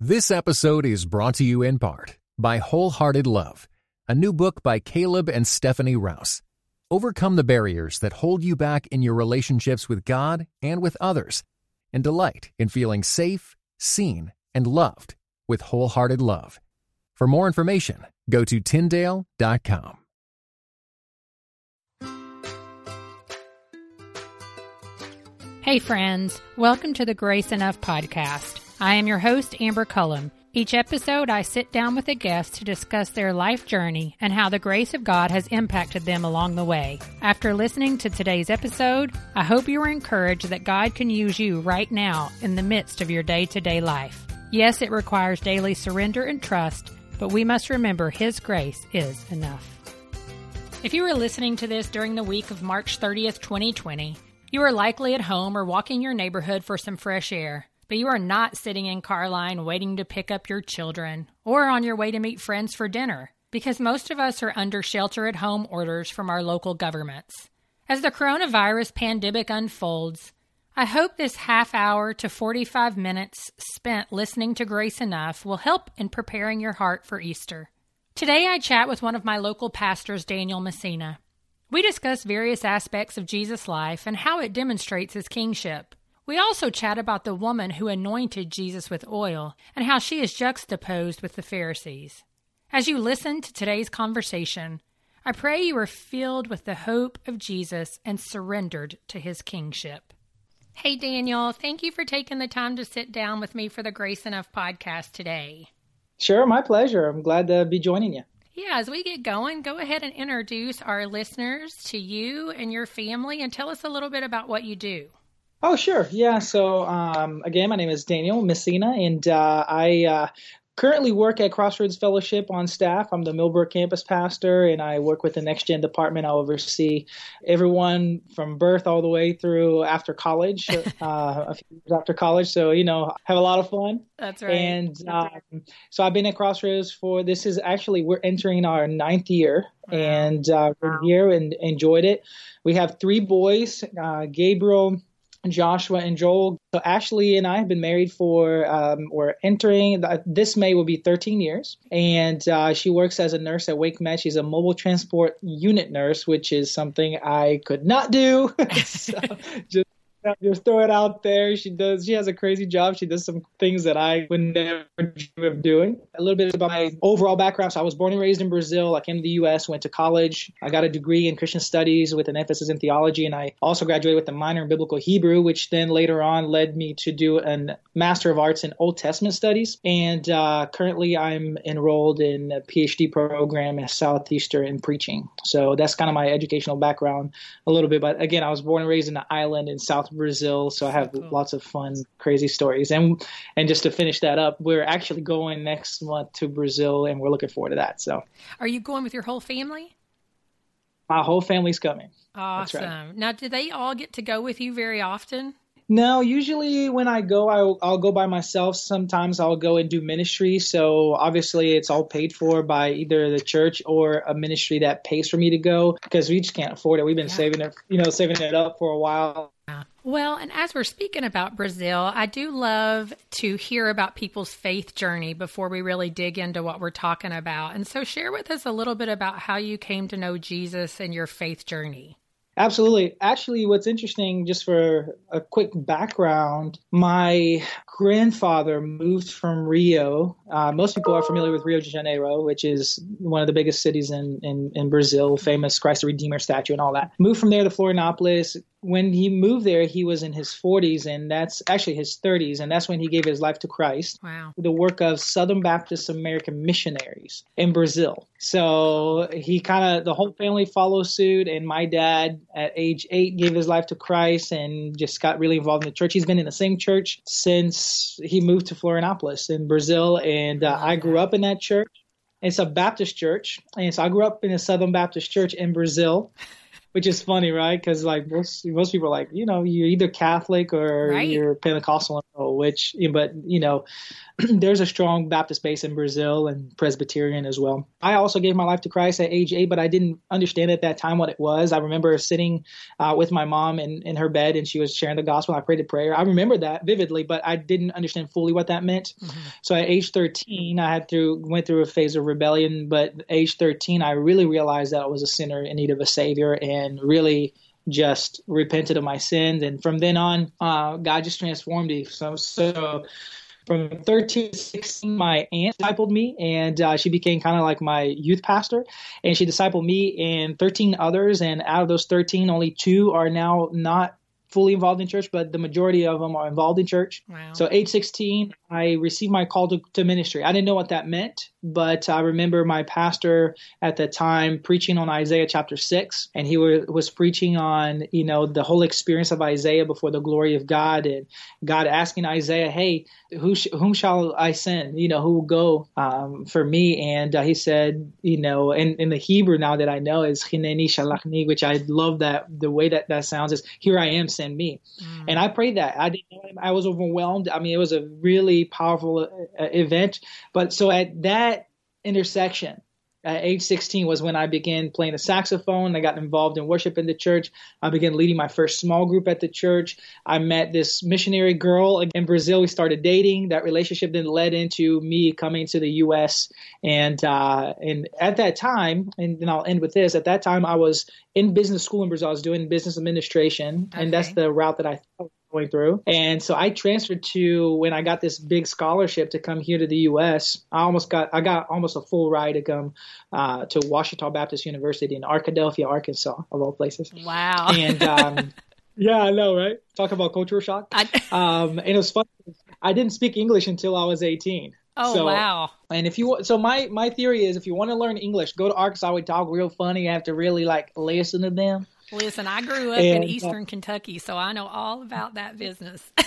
This episode is brought to you in part by Wholehearted Love, a new book by Caleb and Stephanie Rouse. Overcome the barriers that hold you back in your relationships with God and with others, and delight in feeling safe, seen, and loved with Wholehearted Love. For more information, go to Tyndale.com. Hey, friends. Welcome to the Grace Enough podcast. I am your host, Amber Cullum. Each episode, I sit down with a guest to discuss their life journey and how the grace of God has impacted them along the way. After listening to today's episode, I hope you are encouraged that God can use you right now in the midst of your day to day life. Yes, it requires daily surrender and trust, but we must remember His grace is enough. If you were listening to this during the week of March 30th, 2020, you are likely at home or walking your neighborhood for some fresh air, but you are not sitting in car line waiting to pick up your children or on your way to meet friends for dinner because most of us are under shelter at home orders from our local governments. As the coronavirus pandemic unfolds, I hope this half hour to 45 minutes spent listening to Grace Enough will help in preparing your heart for Easter. Today I chat with one of my local pastors, Daniel Messina. We discuss various aspects of Jesus' life and how it demonstrates his kingship. We also chat about the woman who anointed Jesus with oil and how she is juxtaposed with the Pharisees. As you listen to today's conversation, I pray you are filled with the hope of Jesus and surrendered to his kingship. Hey, Daniel, thank you for taking the time to sit down with me for the Grace Enough podcast today. Sure, my pleasure. I'm glad to be joining you. Yeah, as we get going, go ahead and introduce our listeners to you and your family and tell us a little bit about what you do. Oh, sure. Yeah. So, um, again, my name is Daniel Messina, and uh, I uh, currently work at Crossroads Fellowship on staff. I'm the Millbrook campus pastor, and I work with the Next Gen department. I oversee everyone from birth all the way through after college, uh, a few years after college. So, you know, have a lot of fun. That's right. And That's um, right. so I've been at Crossroads for this is actually we're entering our ninth year, Wow. and uh, we're here and enjoyed it. We have three boys, uh, Gabriel. Joshua and Joel. So Ashley and I have been married for, um, we're entering, this May will be 13 years. And uh, she works as a nurse at Wake Med. She's a mobile transport unit nurse, which is something I could not do. so just, throw it out there. She does, she has a crazy job. She does some things that I would never dream of doing. A little bit about my overall background. So I was born and raised in Brazil. I came to the U.S., went to college. I got a degree in Christian studies with an emphasis in theology. And I also graduated with a minor in biblical Hebrew, which then later on led me to do a Master of Arts in Old Testament studies. And uh, currently I'm enrolled in a PhD program at Southeastern in preaching. So that's kind of my educational background a little bit. But again, I was born and raised in an island in South Brazil. So I have cool. lots of fun, crazy stories. And, and just to finish that up, we're actually going next month to Brazil and we're looking forward to that. So Are you going with your whole family? my whole family's coming. Awesome. right. Now, do they all get to go with you very often? No, usually when I go, I'll, I'll go by myself. Sometimes I'll go and do ministry. So obviously it's all paid for by either the church or a ministry that pays for me to go because we just can't afford it. We've been Yeah. saving it, you know, saving it up for a while. Well, and as we're speaking about Brazil, I do love to hear about people's faith journey before we really dig into what we're talking about. And so, share with us a little bit about how you came to know Jesus and your faith journey. Absolutely. Actually, what's interesting, just for a quick background, my grandfather moved from Rio. Uh, most people are familiar with Rio de Janeiro, which is one of the biggest cities in, in, in Brazil, famous Christ the Redeemer statue and all that. Moved from there to Florianopolis. When he moved there, he was in his 40s, and that's actually his 30s, and that's when he gave his life to Christ Wow. the work of Southern Baptist American missionaries in Brazil. So he kind of, the whole family follows suit. And my dad, at age eight, gave his life to Christ and just got really involved in the church. He's been in the same church since he moved to Florianopolis in Brazil. And uh, I grew up in that church. It's a Baptist church. And so I grew up in a Southern Baptist church in Brazil. Which is funny, right? Because like most most people are like, you know, you're either Catholic or right. you're Pentecostal, which, but you know, there's a strong Baptist base in Brazil and Presbyterian as well. I also gave my life to Christ at age eight, but I didn't understand at that time what it was. I remember sitting uh, with my mom in, in her bed and she was sharing the gospel. I prayed a prayer. I remember that vividly, but I didn't understand fully what that meant. Mm-hmm. So at age 13, I had through went through a phase of rebellion, but age 13, I really realized that I was a sinner in need of a savior and and really just repented of my sins. And from then on, uh, God just transformed me. So, so from 13 to 16, my aunt discipled me, and uh, she became kind of like my youth pastor. And she discipled me and 13 others. And out of those 13, only two are now not fully involved in church, but the majority of them are involved in church. Wow. So, age 16, I received my call to, to ministry. I didn't know what that meant, but I remember my pastor at the time preaching on Isaiah chapter 6, and he were, was preaching on, you know, the whole experience of Isaiah before the glory of God, and God asking Isaiah, hey, who sh- whom shall I send? You know, who will go um, for me? And uh, he said, you know, in, in the Hebrew now that I know is Hineni Shalachni, which I love that the way that that sounds is here I am, send me. Mm. And I prayed that. I didn't. I was overwhelmed. I mean, it was a really powerful uh, event. But so at that intersection, at age 16 was when I began playing the saxophone. I got involved in worship in the church. I began leading my first small group at the church. I met this missionary girl in Brazil. We started dating. That relationship then led into me coming to the U.S. And uh, and at that time, and then I'll end with this. At that time, I was in business school in Brazil. I was doing business administration, okay. and that's the route that I going through. And so I transferred to when I got this big scholarship to come here to the U.S. I almost got I got almost a full ride to come uh, to Ouachita Baptist University in Arkadelphia, Arkansas, of all places. Wow. And um, yeah, I know, right? Talk about cultural shock. I... um, and it was fun. I didn't speak English until I was 18. Oh so, wow! And if you so my my theory is if you want to learn English, go to Arkansas. We talk real funny. You have to really like listen to them. Listen, I grew up and, in uh, Eastern uh, Kentucky, so I know all about that business.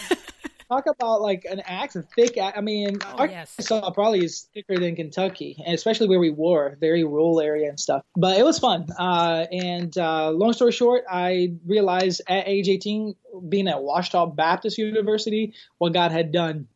talk about like an accent, thick. I mean, oh, Arkansas yes. probably is thicker than Kentucky, and especially where we were, very rural area and stuff. But it was fun. Uh, and uh, long story short, I realized at age 18, being at Ouachita Baptist University, what God had done.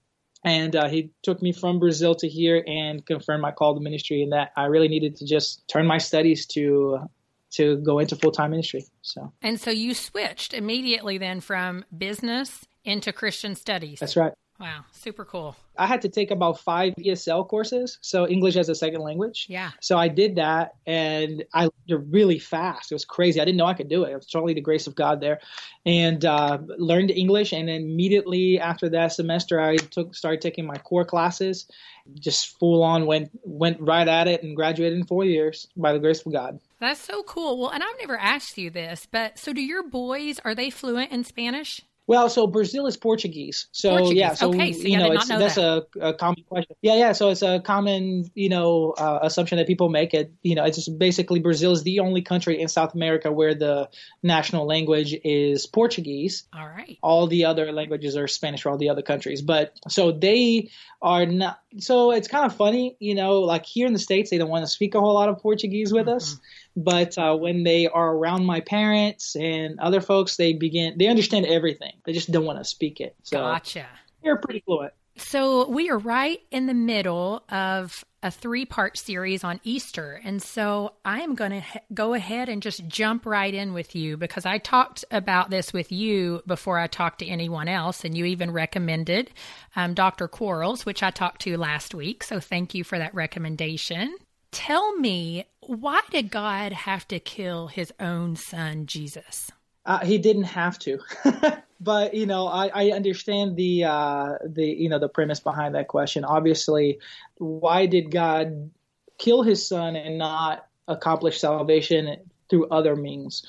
And uh, he took me from Brazil to here and confirmed my call to ministry, and that I really needed to just turn my studies to to go into full time ministry. So and so you switched immediately then from business into Christian studies. That's right. Wow, super cool. I had to take about five ESL courses, so English as a second language. Yeah. So I did that, and I learned really fast. It was crazy. I didn't know I could do it. It was totally the grace of God there, and uh, learned English. And then immediately after that semester, I took started taking my core classes. Just full on went went right at it and graduated in four years by the grace of God. That's so cool. Well, and I've never asked you this, but so do your boys? Are they fluent in Spanish? Well, so Brazil is Portuguese. So Portuguese. yeah, so okay, so you know, it's, know that's that. a, a, common question. Yeah, yeah. So it's a common, you know, uh, assumption that people make. It, you know, it's just basically Brazil is the only country in South America where the national language is Portuguese. All right. All the other languages are Spanish for all the other countries. But so they are not. So it's kind of funny, you know, like here in the states, they don't want to speak a whole lot of Portuguese with mm-hmm. us but uh, when they are around my parents and other folks, they begin they understand everything. They just don't want to speak it. So gotcha. They're pretty fluent. So we are right in the middle of a three part series on Easter. And so I am going to go ahead and just jump right in with you because I talked about this with you before I talked to anyone else. And you even recommended um, Dr. Quarles, which I talked to last week. So thank you for that recommendation. Tell me, why did God have to kill his own son, Jesus? Uh, he didn't have to. but you know, I, I understand the uh, the you know the premise behind that question. Obviously, why did God kill His Son and not accomplish salvation through other means?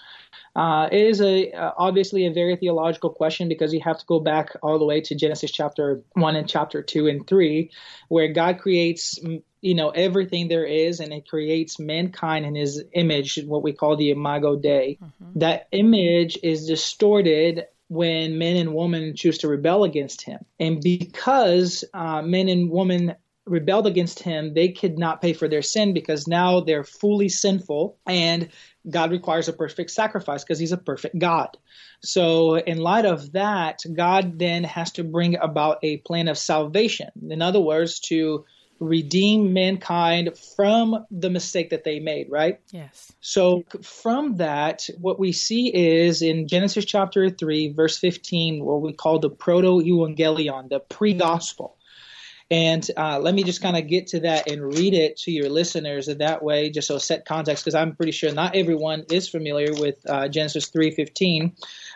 Uh, it is a uh, obviously a very theological question because you have to go back all the way to Genesis chapter one and chapter two and three, where God creates you know everything there is and it creates mankind in his image what we call the imago dei. Mm-hmm. that image is distorted when men and women choose to rebel against him. And because uh, men and women rebelled against him, they could not pay for their sin because now they're fully sinful. And God requires a perfect sacrifice because he's a perfect God. So, in light of that, God then has to bring about a plan of salvation. In other words, to redeem mankind from the mistake that they made, right? Yes. So from that, what we see is in Genesis chapter 3, verse 15, what we call the proto-evangelion, the pre-gospel. And uh, let me just kind of get to that and read it to your listeners in that way, just so set context, because I'm pretty sure not everyone is familiar with uh, Genesis 3:15.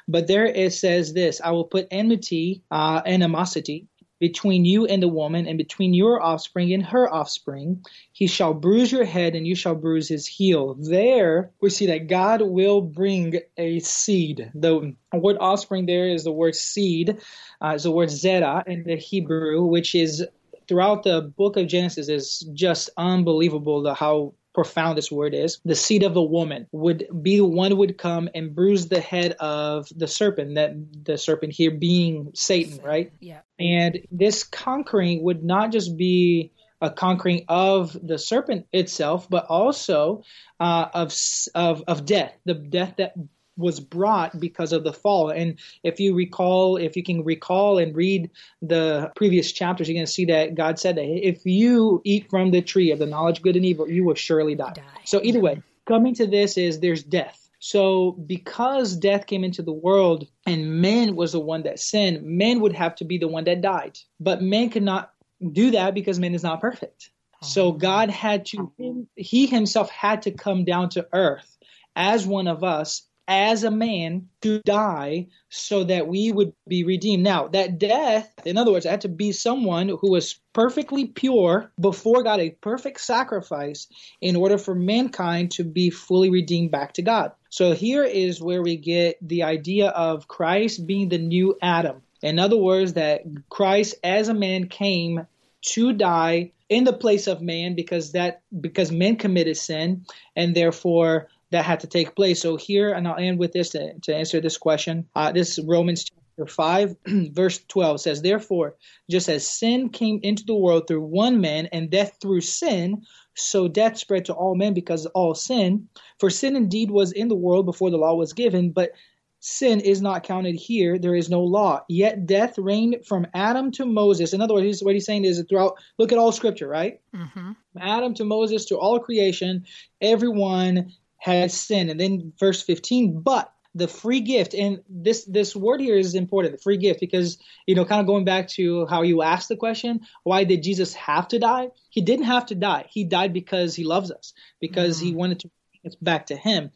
But there it says this: "I will put enmity, uh, animosity, between you and the woman, and between your offspring and her offspring. He shall bruise your head, and you shall bruise his heel. There we see that God will bring a seed. The word offspring there is the word seed, uh, is the word zera in the Hebrew, which is throughout the book of Genesis is just unbelievable how profound this word is, the seed of a woman would be the one would come and bruise the head of the serpent, that the serpent here being Satan, right? Yeah. And this conquering would not just be a conquering of the serpent itself, but also uh, of, of of death, the death that was brought because of the fall. And if you recall, if you can recall and read the previous chapters, you're going to see that God said that if you eat from the tree of the knowledge of good and evil, you will surely die. die. So either way, coming to this is there's death. So because death came into the world and man was the one that sinned, man would have to be the one that died. But man could not do that because man is not perfect. So God had to, he himself had to come down to earth as one of us as a man to die so that we would be redeemed. Now, that death, in other words, had to be someone who was perfectly pure before God, a perfect sacrifice in order for mankind to be fully redeemed back to God. So here is where we get the idea of Christ being the new Adam. In other words, that Christ as a man came to die in the place of man because that because men committed sin and therefore that had to take place. So here, and I'll end with this to, to answer this question. Uh, this Romans chapter 5, verse 12 says, Therefore, just as sin came into the world through one man, and death through sin, so death spread to all men because all sin. For sin indeed was in the world before the law was given, but sin is not counted here. There is no law. Yet death reigned from Adam to Moses. In other words, what he's saying is throughout, look at all scripture, right? Mm-hmm. Adam to Moses to all creation, everyone has sinned. And then verse 15, but the free gift, and this this word here is important, the free gift, because you know, kind of going back to how you asked the question, why did Jesus have to die? He didn't have to die. He died because he loves us, because mm-hmm. he wanted to bring us back to him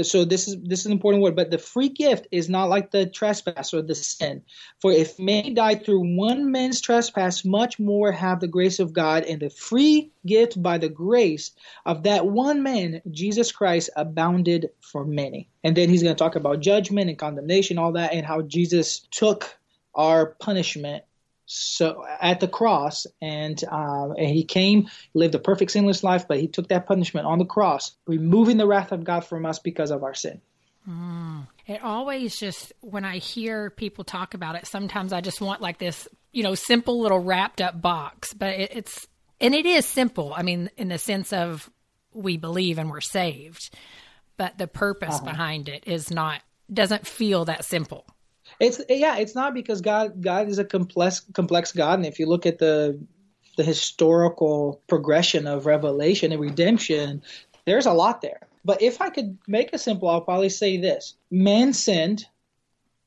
so this is this is an important word but the free gift is not like the trespass or the sin. For if many died through one man's trespass much more have the grace of god and the free gift by the grace of that one man jesus christ abounded for many. And then he's going to talk about judgment and condemnation all that and how jesus took our punishment so at the cross, and, um, and he came, lived a perfect sinless life, but he took that punishment on the cross, removing the wrath of God from us because of our sin. Mm. It always just when I hear people talk about it, sometimes I just want like this, you know, simple little wrapped up box. But it, it's and it is simple. I mean, in the sense of we believe and we're saved, but the purpose uh-huh. behind it is not doesn't feel that simple. It's yeah, it's not because God God is a complex complex God, and if you look at the the historical progression of revelation and redemption, there's a lot there. But if I could make it simple, I'll probably say this: Man sinned,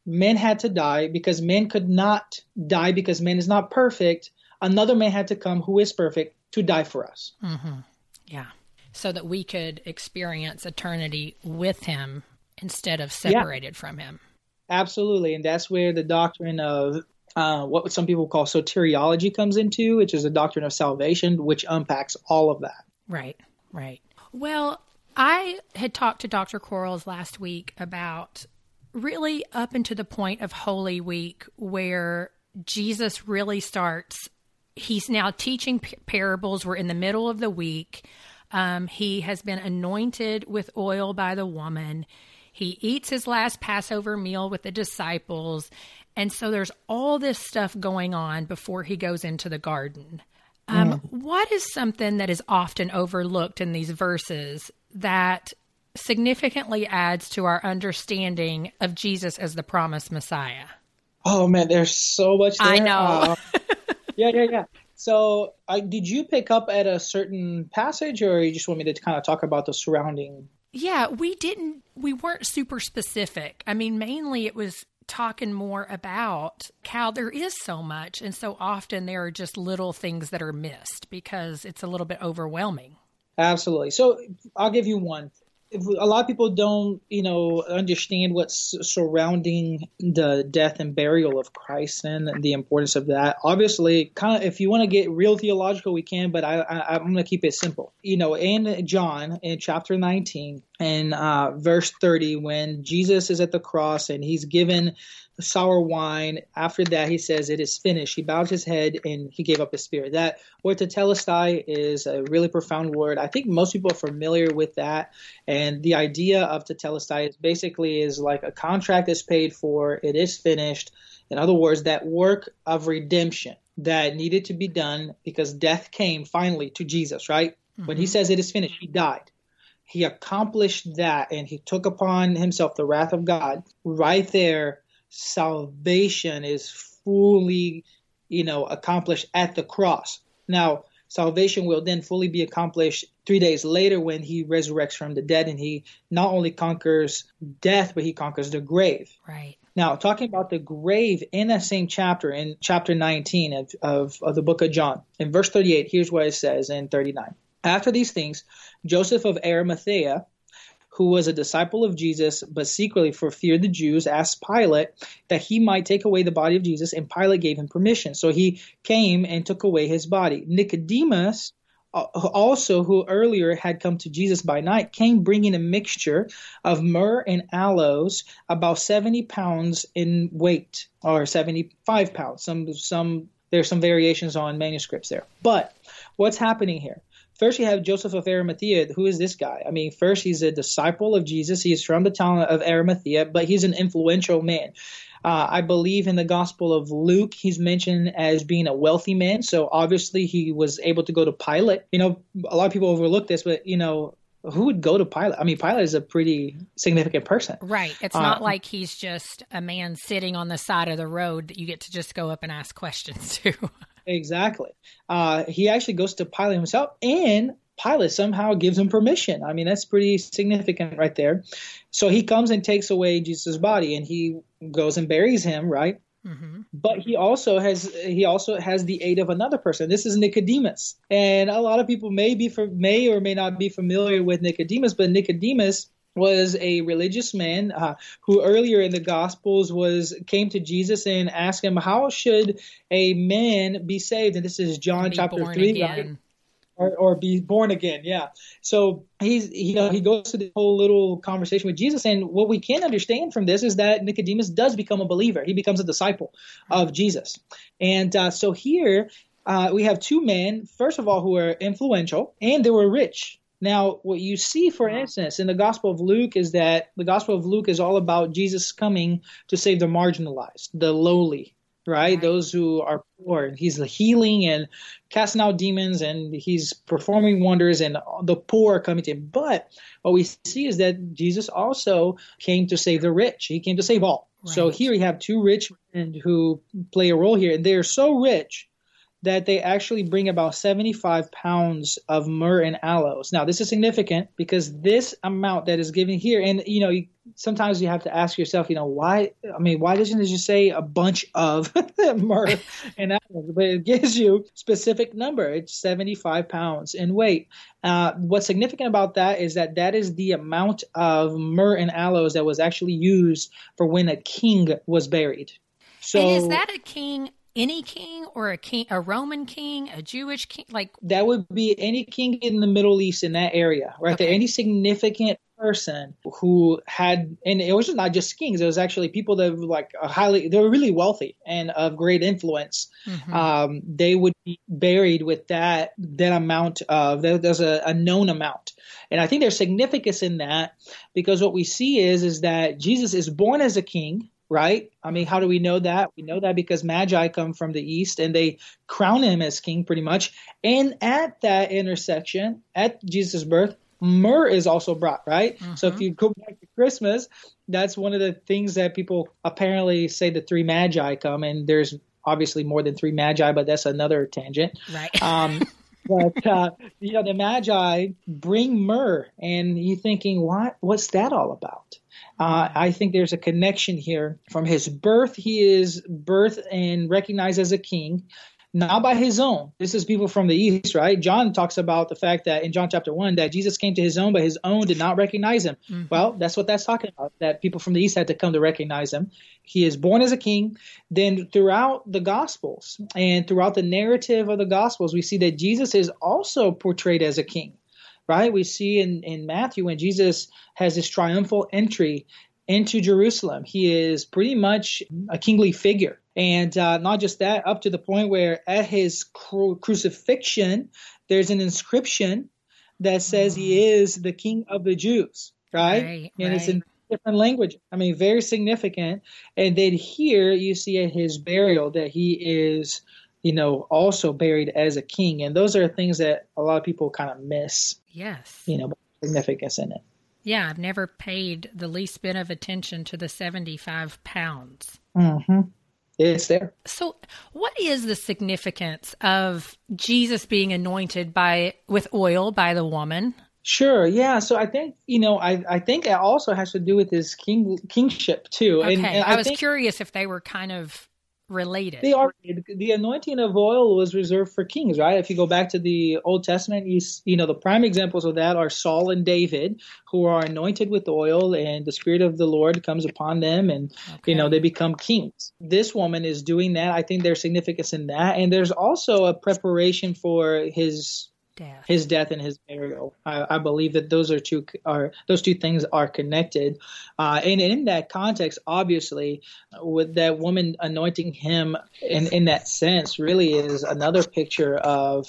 men had to die because men could not die because man is not perfect. Another man had to come who is perfect to die for us. Mm-hmm. Yeah, so that we could experience eternity with Him instead of separated yeah. from Him. Absolutely, and that's where the doctrine of uh, what some people call soteriology comes into, which is a doctrine of salvation, which unpacks all of that. Right, right. Well, I had talked to Dr. Quarles last week about really up into the point of Holy Week where Jesus really starts. He's now teaching parables. We're in the middle of the week. Um, he has been anointed with oil by the woman. He eats his last Passover meal with the disciples. And so there's all this stuff going on before he goes into the garden. Um, What is something that is often overlooked in these verses that significantly adds to our understanding of Jesus as the promised Messiah? Oh man, there's so much. There. I know. Uh, yeah, yeah, yeah. So, uh, did you pick up at a certain passage, or you just want me to kind of talk about the surrounding? Yeah, we didn't. We weren't super specific. I mean, mainly it was talking more about how there is so much, and so often there are just little things that are missed because it's a little bit overwhelming. Absolutely. So, I'll give you one a lot of people don't, you know, understand what's surrounding the death and burial of Christ and the importance of that. Obviously, kind of, if you want to get real theological, we can, but I, I, am going to keep it simple. You know, in John, in chapter 19, and uh, verse 30, when Jesus is at the cross and he's given sour wine. After that, he says, It is finished. He bowed his head and he gave up his spirit. That word tetelestai is a really profound word. I think most people are familiar with that. And the idea of tetelestai is basically is like a contract is paid for, it is finished. In other words, that work of redemption that needed to be done because death came finally to Jesus, right? Mm-hmm. When he mm-hmm. says it is finished, he died. He accomplished that and he took upon himself the wrath of God right there salvation is fully, you know, accomplished at the cross. Now, salvation will then fully be accomplished three days later when he resurrects from the dead and he not only conquers death, but he conquers the grave. Right. Now, talking about the grave in that same chapter, in chapter 19 of, of, of the book of John, in verse 38, here's what it says in 39. After these things, Joseph of Arimathea, who was a disciple of Jesus, but secretly for fear of the Jews, asked Pilate that he might take away the body of Jesus, and Pilate gave him permission. So he came and took away his body. Nicodemus, uh, also who earlier had come to Jesus by night, came bringing a mixture of myrrh and aloes, about 70 pounds in weight, or 75 pounds. Some, some, there's some variations on manuscripts there. But what's happening here? First, you have Joseph of Arimathea. Who is this guy? I mean, first, he's a disciple of Jesus. He's from the town of Arimathea, but he's an influential man. Uh, I believe in the Gospel of Luke, he's mentioned as being a wealthy man. So obviously, he was able to go to Pilate. You know, a lot of people overlook this, but you know, who would go to Pilate? I mean, Pilate is a pretty significant person. Right. It's not uh, like he's just a man sitting on the side of the road that you get to just go up and ask questions to. Exactly. Uh, he actually goes to Pilate himself, and Pilate somehow gives him permission. I mean, that's pretty significant right there. So he comes and takes away Jesus' body, and he goes and buries him, right? Mm-hmm. But he also has he also has the aid of another person. This is Nicodemus, and a lot of people may be for, may or may not be familiar with Nicodemus, but Nicodemus was a religious man uh, who earlier in the gospels was came to jesus and asked him how should a man be saved? And this is john chapter 3 right? or, or, be born again yeah. So he's you know he goes to the whole little conversation with jesus and what we can understand from this is that nicodemus does become a believer. He becomes a disciple of jesus. And uh, so here uh, we have two men first of all who are influential and they were rich now, what you see, for uh-huh. instance, in the Gospel of Luke is that the Gospel of Luke is all about Jesus coming to save the marginalized, the lowly, right? right. Those who are poor. He's healing and casting out demons and he's performing wonders and the poor are coming to him. But what we see is that Jesus also came to save the rich. He came to save all. Right. So here we have two rich men who play a role here and they're so rich that they actually bring about 75 pounds of myrrh and aloes. Now, this is significant because this amount that is given here, and you know, you, sometimes you have to ask yourself, you know, why? I mean, why doesn't it just say a bunch of myrrh and aloes? But it gives you specific number. It's 75 pounds in weight. Uh, what's significant about that is that that is the amount of myrrh and aloes that was actually used for when a king was buried. So, and is that a king any king or a king, a Roman king, a Jewish king, like that would be any king in the Middle East in that area, right okay. there. Any significant person who had, and it was not just kings; it was actually people that were like highly, they were really wealthy and of great influence. Mm-hmm. Um, they would be buried with that that amount of there's a, a known amount, and I think there's significance in that because what we see is is that Jesus is born as a king right? I mean, how do we know that? We know that because Magi come from the east and they crown him as king pretty much. And at that intersection, at Jesus' birth, myrrh is also brought, right? Mm-hmm. So if you go back to Christmas, that's one of the things that people apparently say the three Magi come, and there's obviously more than three Magi, but that's another tangent. Right. Um, but uh, you know, the Magi bring myrrh, and you thinking, what? What's that all about? Uh, I think there's a connection here. From his birth, he is birthed and recognized as a king, not by his own. This is people from the east, right? John talks about the fact that in John chapter 1 that Jesus came to his own, but his own did not recognize him. Mm-hmm. Well, that's what that's talking about, that people from the east had to come to recognize him. He is born as a king. Then throughout the Gospels and throughout the narrative of the Gospels, we see that Jesus is also portrayed as a king right? We see in, in Matthew when Jesus has this triumphal entry into Jerusalem, he is pretty much a kingly figure. And uh, not just that, up to the point where at his cru- crucifixion, there's an inscription that says he mm. is the king of the Jews, right? right and right. it's in different language. I mean, very significant. And then here you see at his burial that he is you know, also buried as a king. And those are things that a lot of people kind of miss. Yes. You know, significance in it. Yeah, I've never paid the least bit of attention to the 75 pounds. Mm-hmm. It's there. So, what is the significance of Jesus being anointed by with oil by the woman? Sure. Yeah. So I think you know I I think it also has to do with his king kingship too. Okay. And, and I, I, was think, curious if they were kind of related. They are. The anointing of oil was reserved for kings, right? If you go back to the Old Testament, you, you know the prime examples of that are Saul and David, who are anointed with oil, and the Spirit of the Lord comes upon them, and okay. you know they become kings. This woman is doing that. I think there's significance in that, and there's also a preparation for his Death. his death and his burial. I, I, believe that those are two are those two things are connected, uh, and in that context, obviously, with that woman anointing him in in that sense, really is another picture of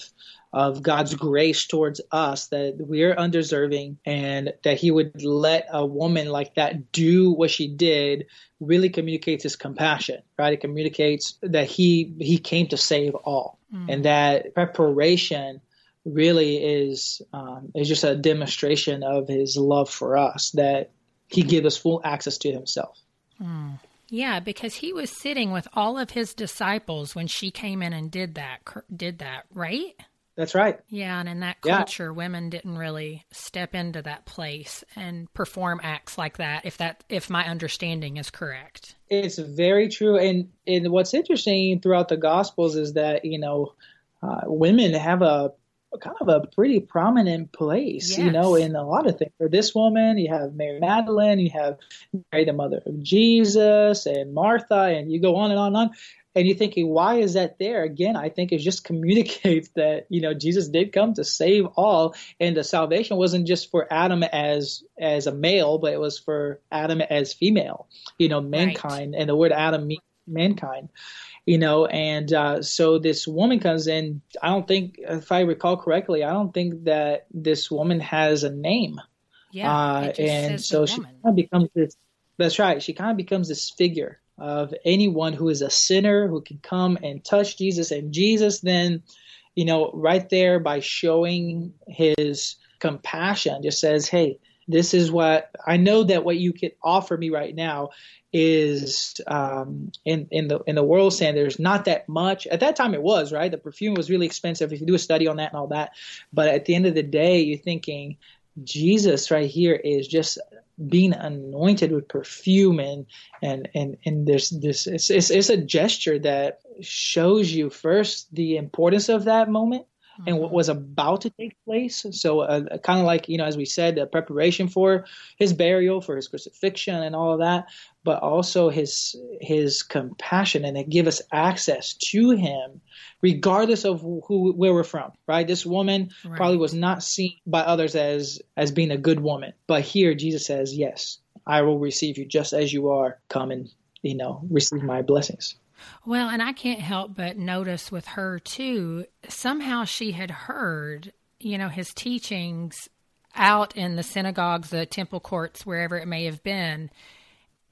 of God's grace towards us that we're undeserving and that he would let a woman like that do what she did really communicates his compassion, right? It communicates that he he came to save all. Mm. And that preparation really is um, is just a demonstration of his love for us that he gives us full access to himself. Mm. Yeah, because he was sitting with all of his disciples when she came in and did that. Did that right? That's right. Yeah, and in that culture, yeah. women didn't really step into that place and perform acts like that. If that, if my understanding is correct, it's very true. And and what's interesting throughout the Gospels is that you know uh, women have a kind of a pretty prominent place, yes. you know, in a lot of things. For this woman, you have Mary Magdalene, you have Mary, the mother of Jesus, and Martha, and you go on and on and on. And you're thinking, why is that there? Again, I think it just communicates that, you know, Jesus did come to save all, and the salvation wasn't just for Adam as as a male, but it was for Adam as female, you know, mankind. Right. And the word Adam means mankind you know and uh, so this woman comes in. I don't think if i recall correctly i don't think that this woman has a name. Yeah uh, and so she kind of becomes this that's right she kind of becomes this figure of anyone who is a sinner who can come and touch jesus and jesus then you know right there by showing his compassion just says hey this is what I know that what you can offer me right now is um, in in the in the world standards not that much. At that time, it was right. The perfume was really expensive. If you do a study on that and all that, but at the end of the day, you're thinking Jesus right here is just being anointed with perfume and and and and there's this it's, it's, it's a gesture that shows you first the importance of that moment and what was about to take place. So, uh, kind of like, you know, as we said, the preparation for his burial, for his crucifixion, and all of that, but also his his compassion, and it give us access to him, regardless of who where we're from. Right? This woman right. probably was not seen by others as as being a good woman, but here Jesus says, "Yes, I will receive you just as you are. Come and you know receive my blessings." Well, and I can't help but notice with her too, somehow she had heard, you know, his teachings out in the synagogues, the temple courts, wherever it may have been.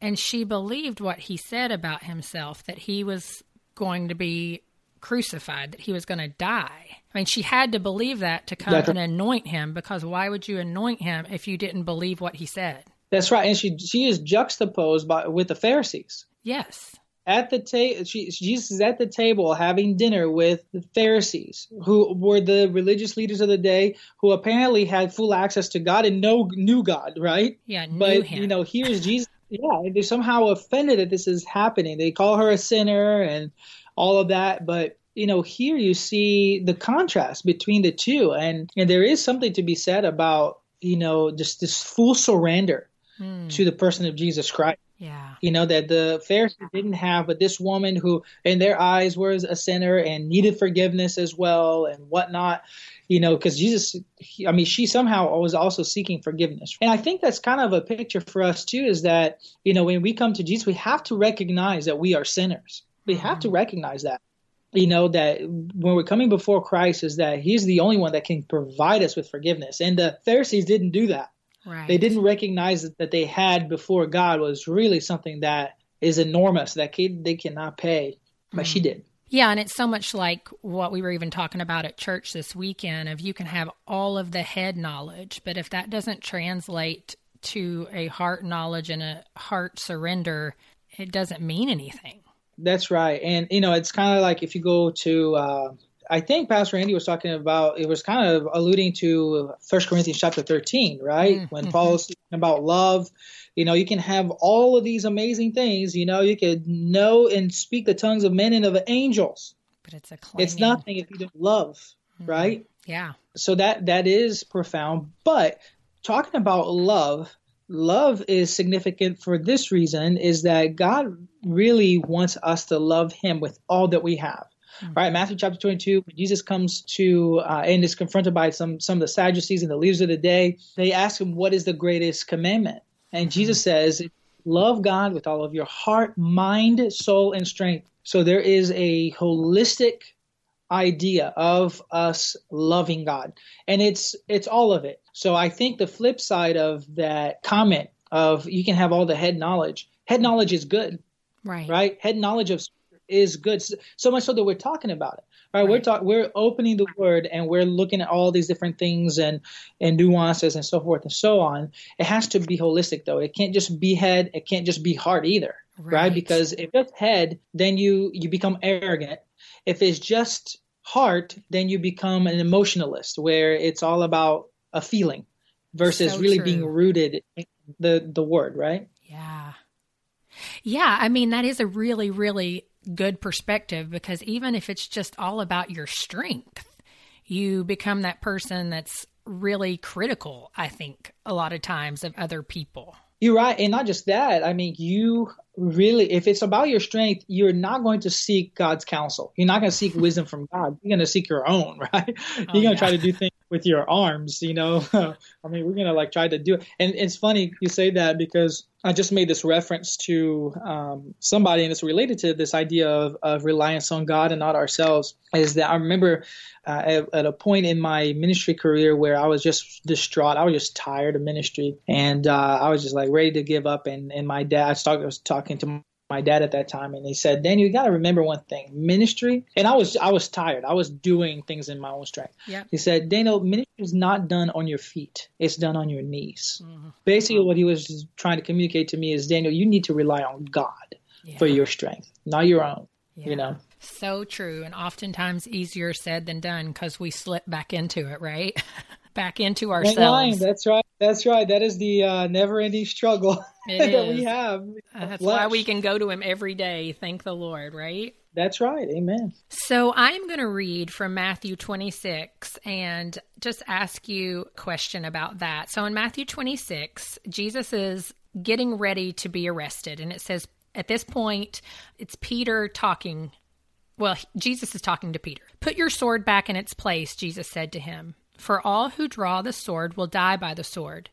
And she believed what he said about himself that he was going to be crucified, that he was going to die. I mean, she had to believe that to come That's and anoint him because why would you anoint him if you didn't believe what he said? That's right. And she she is juxtaposed by with the Pharisees. Yes. At the table, Jesus is at the table having dinner with the Pharisees, who were the religious leaders of the day, who apparently had full access to God and know knew God, right? Yeah, knew but him. you know, here's Jesus. Yeah, they're somehow offended that this is happening. They call her a sinner and all of that, but you know, here you see the contrast between the two, and and there is something to be said about you know just this full surrender Hmm. to the person of Jesus Christ. Yeah. You know that the Pharisees didn't have, but this woman who, in their eyes, was a sinner and needed forgiveness as well and whatnot. You know, because Jesus, he, I mean, she somehow was also seeking forgiveness, and I think that's kind of a picture for us too. Is that you know when we come to Jesus, we have to recognize that we are sinners. We have to mm-hmm. recognize that you know that when we're coming before Christ is that he's the only one that can provide us with forgiveness and the Pharisees didn't do that Right. they didn't recognize that, that they had before God was really something that is enormous that they cannot pay, but she did. Yeah, and it's so much like what we were even talking about at church this weekend of you can have all of the head knowledge, but if that doesn't translate to a heart knowledge and a heart surrender, it doesn't mean anything. That's right, and you know it's kind of like if you go to. Uh, I think Pastor Andy was talking about it was kind of alluding to First Corinthians chapter 13, right? Mm, When mhm. Paul's speaking about love, you know, you can have all of these amazing things, you know, you could know and speak the tongues of men and of angels. But it's a. It's nothing if you don't love, right? Yeah. so that that is profound but talking about love love is significant for this reason is that god really wants us to love him with all that we have right matthew chapter 22 when jesus comes to uh, and is confronted by some some of the sadducees and the leaders of the day they ask him what is the greatest commandment and jesus says love god with all of your heart mind soul and strength so there is a holistic idea of us loving God. And it's it's all of it. So I think the flip side of that comment of you can have all the head knowledge. Head knowledge is good, Right. right? Head knowledge of is good. So- much so that we're talking about it. Right? We're Right. talking we're opening the word and we're looking at all these different things and and nuances and so forth and so on. It has to be holistic though. It can't just be head, it can't just be heart either. Right? Right. Because if it's head, then you you become arrogant. If it's just heart, then you become an emotionalist where it's all about a feeling versus So really true. being rooted in the the word, right? Yeah. Yeah, I mean that is a really really good perspective because even if it's just all about your strength, you become that person that's really critical, I think, a lot of times of other people. You're right, and not just that. I mean, you really, if it's about your strength, you're not going to seek God's counsel. You're not going to seek wisdom from God. You're going to seek your own, right? Oh, you're going to yeah. try to do things with your arms. You know, I mean, we're to like try to do it. And it's funny you say that because I just made this reference to um, somebody, and it's related to this idea of, of reliance on God and not ourselves. Is that I remember uh, at, at a point in my ministry career where I was just distraught. I was just tired of ministry, and uh, I was just like ready to give up. And, and my dad, I I was talking to my dad at that time, and he said, "Daniel, you got to remember one thing: ministry." And I was I was tired. I was doing things in my own strength. Yep. He said, "Daniel, ministry is not done on your feet; it's done on your knees." Basically, what he was trying to communicate to me is, Daniel, you need to rely on God Yeah. for your strength, not your own. Yeah. You know. So true, and oftentimes easier said than done because we slip back into it, right? back into ourselves. That's right. That's right. That is the uh, never-ending struggle It that we have. Uh, That's why we can go to Him every day. Thank the Lord, right? That's right. Amen. So I'm going to read from Matthew 26 and just ask you a question about that. So in Matthew 26, Jesus is getting ready to be arrested. And it says, at this point, it's Peter talking. Well, Jesus is talking to Peter. Put your sword back in its place, Jesus said to him. For all who draw the sword will die by the sword.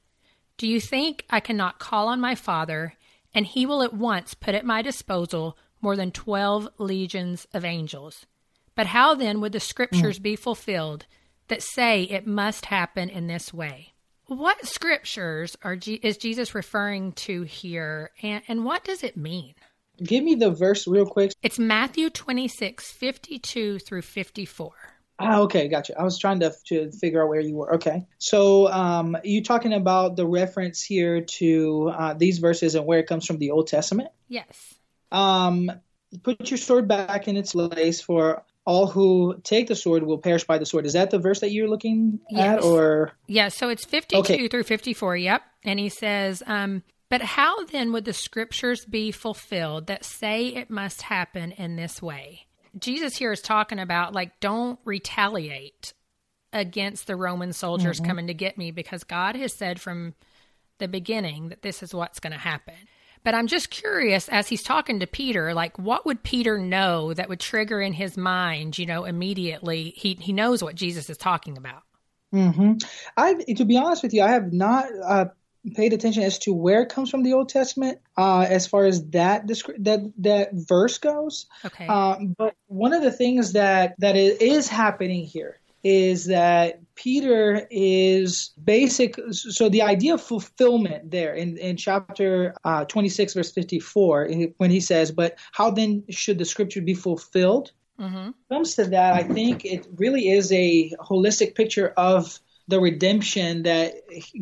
Do you think I cannot call on my Father, and he will at once put at my disposal more than twelve legions of angels? But how then would the scriptures mm. be fulfilled that say it must happen in this way? what scriptures are is Jesus referring to here, and, and what does it mean? Give me the verse real quick. It's Matthew 26, 52 through 54. Ah, okay, gotcha. I was trying to, to figure out where you were. Okay. So um, you talking about the reference here to uh, these verses and where it comes from the Old Testament? Yes. Um, put your sword back in its place for all who take the sword will perish by the sword. Is that the verse that you're looking yes. at or Yeah, so it's 52 okay. through 54. Yep. And he says, um, but how then would the scriptures be fulfilled that say it must happen in this way? Jesus here is talking about like don't retaliate against the Roman soldiers mm-hmm. coming to get me because God has said from the beginning that this is what's going to happen. But I'm just curious as he's talking to Peter, like what would Peter know that would trigger in his mind, you know, immediately he he knows what Jesus is talking about. Mm-hmm. I, to be honest with you, I have not uh, paid attention as to where it comes from the Old Testament, uh, as far as that that that verse goes. Okay. Um, but one of the things that that is happening here is that Peter is basic. So the idea of fulfillment there in, in chapter uh, 26, verse 54, when he says, But how then should the scripture be fulfilled? Mm-hmm. Comes to that, I think it really is a holistic picture of the redemption that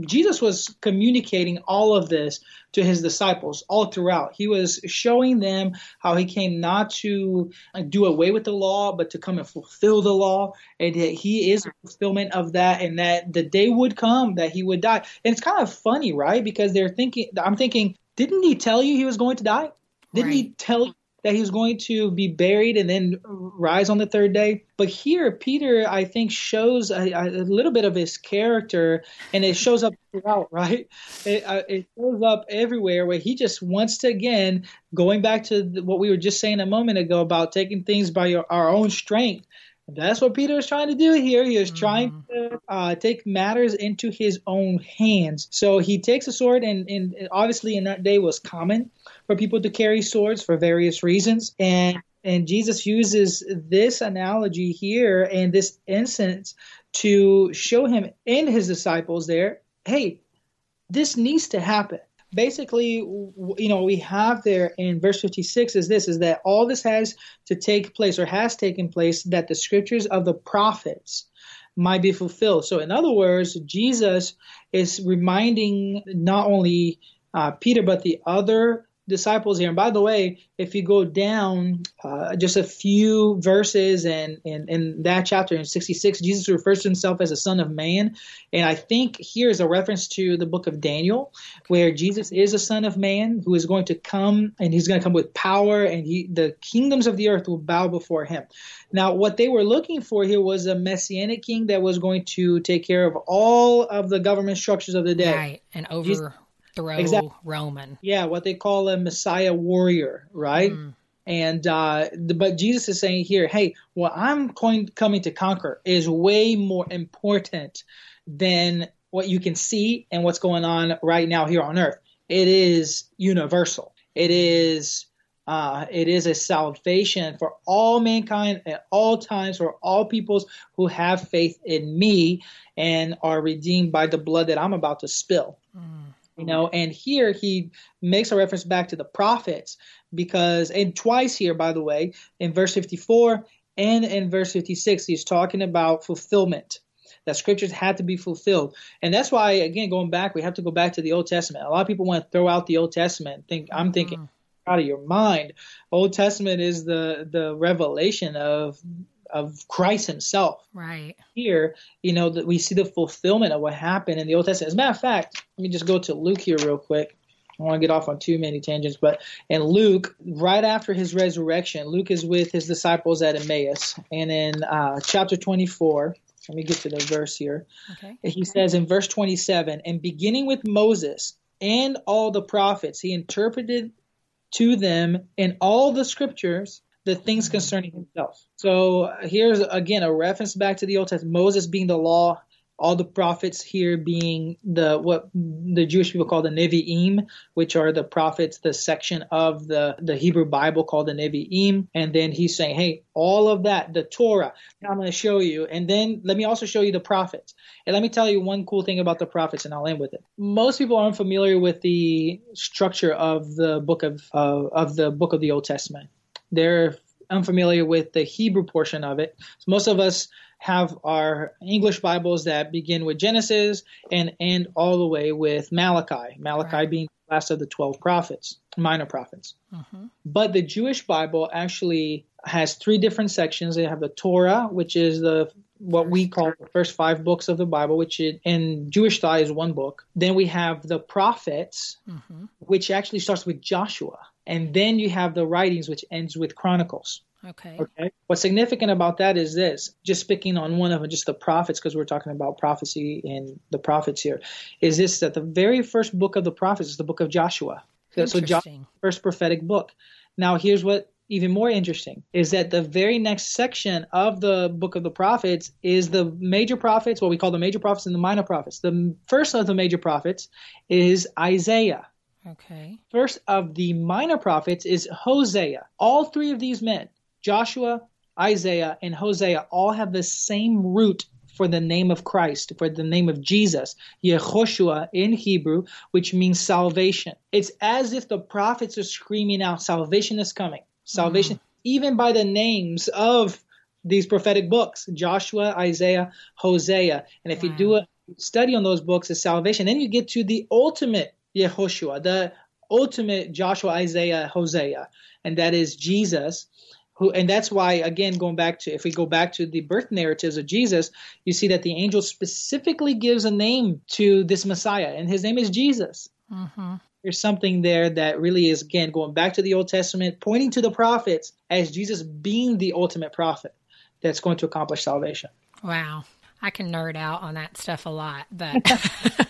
Jesus was communicating all of this to his disciples all throughout. He was showing them how he came not to do away with the law, but to come and fulfill the law. And that he is fulfillment of that, and that the day would come that he would die. And it's kind of funny, right? Because they're thinking, I'm thinking, didn't he tell you he was going to die? Didn't right. he tell you that he was going to be buried and then rise on the third day. But here, Peter, I think, shows a, a little bit of his character, and it shows up throughout, right? It, uh, it, shows up everywhere where he just wants to, again, going back to what we were just saying a moment ago about taking things by your, our own strength. That's what Peter is trying to do here. He is mm. trying to uh, take matters into his own hands. So he takes a sword, and, and obviously in that day was common for people to carry swords for various reasons. And and Jesus uses this analogy here and this instance to show him and his disciples there, hey, this needs to happen. Basically, you know, we have there in verse 56 is this is that all this has to take place or has taken place that the scriptures of the prophets might be fulfilled. So, in other words, Jesus is reminding not only uh, Peter but the other disciples here. And by the way, if you go down uh, just a few verses and in, in that chapter in 66, Jesus refers to himself as a son of man. And I think here is a reference to the book of Daniel, where Jesus is a son of man who is going to come and he's going to come with power and he, the kingdoms of the earth will bow before him. Now, what they were looking for here was a messianic king that was going to take care of all of the government structures of the day. Right. And over. Jesus, throw exactly. Roman. Yeah, what they call a Messiah warrior, right? Mm. And uh, but Jesus is saying here, hey, what I'm going coming to conquer is way more important than what you can see and what's going on right now here on earth. It is universal. It is uh, it is a salvation for all mankind at all times, for all peoples who have faith in me and are redeemed by the blood that I'm about to spill. Mm you know and here he makes a reference back to the prophets because and twice here by the way in verse 54 and in verse 56 he's talking about fulfillment that scriptures had to be fulfilled. And that's why again going back we have to go back to the old testament. A lot of people want to throw out the old testament think i'm thinking mm-hmm. out of your mind. Old testament is the the revelation of of Christ Himself. Right. Here, you know, that we see the fulfillment of what happened in the Old Testament. As a matter of fact, let me just go to Luke here real quick. I don't want to get off on too many tangents, but in Luke, right after his resurrection, Luke is with his disciples at Emmaus, and in uh, chapter 24, let me get to the verse here. Okay. He says in verse 27, and beginning with Moses and all the prophets, he interpreted to them in all the scriptures the things concerning himself. So here's again a reference back to the Old Testament, Moses being the law all the prophets here being the what the Jewish people call the Nevi'im, which are the prophets, the section of the, the Hebrew Bible called the Nevi'im. And then he's saying, hey, all of that, the Torah, I'm going to show you. And then let me also show you the prophets. And let me tell you one cool thing about the prophets, and I'll end with it. Most people aren't familiar with the structure of the book of uh, of the book of the Old Testament. They're unfamiliar with the Hebrew portion of it. So most of us have our English Bibles that begin with Genesis and end all the way with Malachi. Malachi right. being the last of the 12 prophets, minor prophets. Mm-hmm. But the Jewish Bible actually has three different sections. They have the Torah, which is the what we call the first five books of the Bible, which in Jewish thought is one book. Then we have the prophets, mm-hmm. which actually starts with Joshua. And then you have the writings, which ends with Chronicles. Okay. Okay. What's significant about that is this, just picking on one of them, just the prophets, because we're talking about prophecy and the prophets here, is this that the very first book of the prophets is the book of Joshua. So Joshua, first prophetic book. Now here's what even more interesting is that the very next section of the book of the prophets is the major prophets, what we call the major prophets and the minor prophets. The first of the major prophets is Isaiah. Okay. First of the minor prophets is Hosea. All three of these men Joshua, Isaiah, and Hosea all have the same root for the name of Christ, for the name of Jesus, Yehoshua in Hebrew, which means salvation. It's as if the prophets are screaming out, salvation is coming. Salvation, mm. even by the names of these prophetic books, Joshua, Isaiah, Hosea. And if wow. you do a study on those books, it's salvation. Then you get to the ultimate Yehoshua, the ultimate Joshua, Isaiah, Hosea, and that is Jesus who and that's why again going back to if we go back to the birth narratives of jesus you see that the angel specifically gives a name to this messiah and his name is jesus. Mm-hmm. there's something there that really is again going back to the old testament pointing to the prophets as jesus being the ultimate prophet that's going to accomplish salvation. Wow. I can nerd out on that stuff a lot but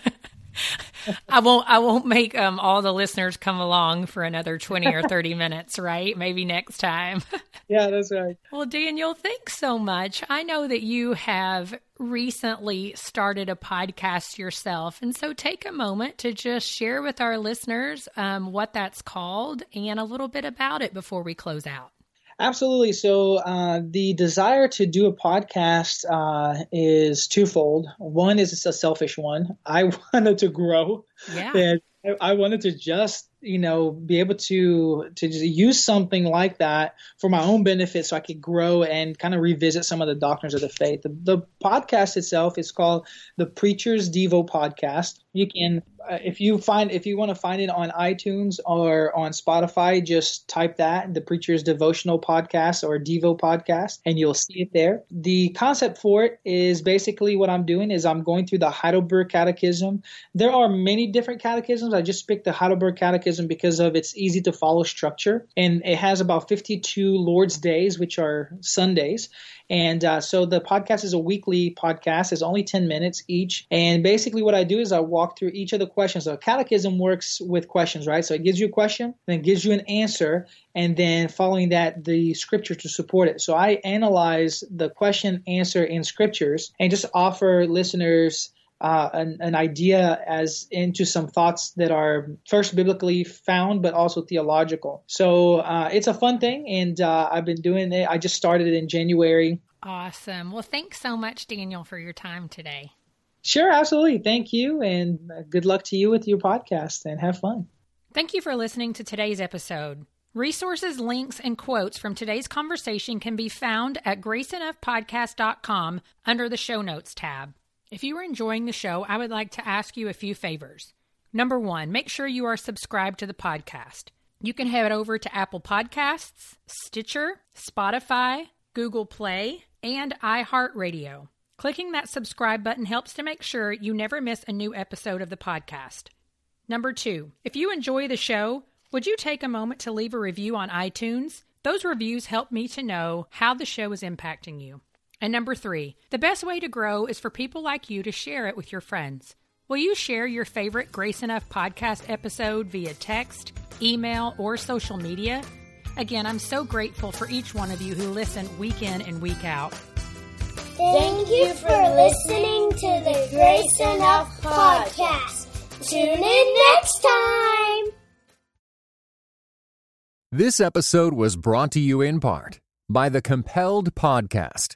I won't I won't make um, all the listeners come along for another 20 or 30 minutes, right? Maybe next time. yeah, that's right. Well, Daniel, thanks so much. I know that you have recently started a podcast yourself. And so take a moment to just share with our listeners um, what that's called and a little bit about it before we close out. Absolutely. So uh, the desire to do a podcast uh, is twofold. One is it's a selfish one. I wanted to grow. Yeah. And I wanted to just you know be able to to use something like that for my own benefit so i could grow and kind of revisit some of the doctrines of the faith the, the podcast itself is called the preacher's devo podcast you can uh, if you find if you want to find it on itunes or on spotify just type that the preacher's devotional podcast or devo podcast and you'll see it there the concept for it is basically what i'm doing is i'm going through the heidelberg catechism there are many different catechisms i just picked the heidelberg catechism catechism because of its easy to follow structure. And it has about 52 Lord's Days, which are Sundays. And uh, so the podcast is a weekly podcast. It's only 10 minutes each. And basically, what I do is I walk through each of the questions. So catechism works with questions, right? So it gives you a question, then gives you an answer, and then following that, the scripture to support it. So I analyze the question, answer in scriptures and just offer listeners uh, an, an, idea as into some thoughts that are first biblically found, but also theological. So uh, it's a fun thing, and uh, I've been doing it. I just started it in January. Awesome. Well, thanks so much, Daniel, for your time today. Sure, absolutely. Thank you, and good luck to you with your podcast, and have fun. Thank you for listening to today's episode. Resources, links, and quotes from today's conversation can be found at graceenoughpodcast.com under the show notes tab. If you are enjoying the show, I would like to ask you a few favors. Number one, make sure you are subscribed to the podcast. You can head over to Apple Podcasts, Stitcher, Spotify, Google Play, and iHeartRadio. Clicking that subscribe button helps to make sure you never miss a new episode of the podcast. Number two, if you enjoy the show, would you take a moment to leave a review on iTunes? Those reviews help me to know how the show is impacting you. And number three, the best way to grow is for people like you to share it with your friends. Will you share your favorite Grace Enough podcast episode via text, email, or social media? Again, I'm so grateful for each one of you who listen week in and week out. Thank you for listening to the Grace Enough Podcast. Tune in next time. This episode was brought to you in part by the Compelled Podcast,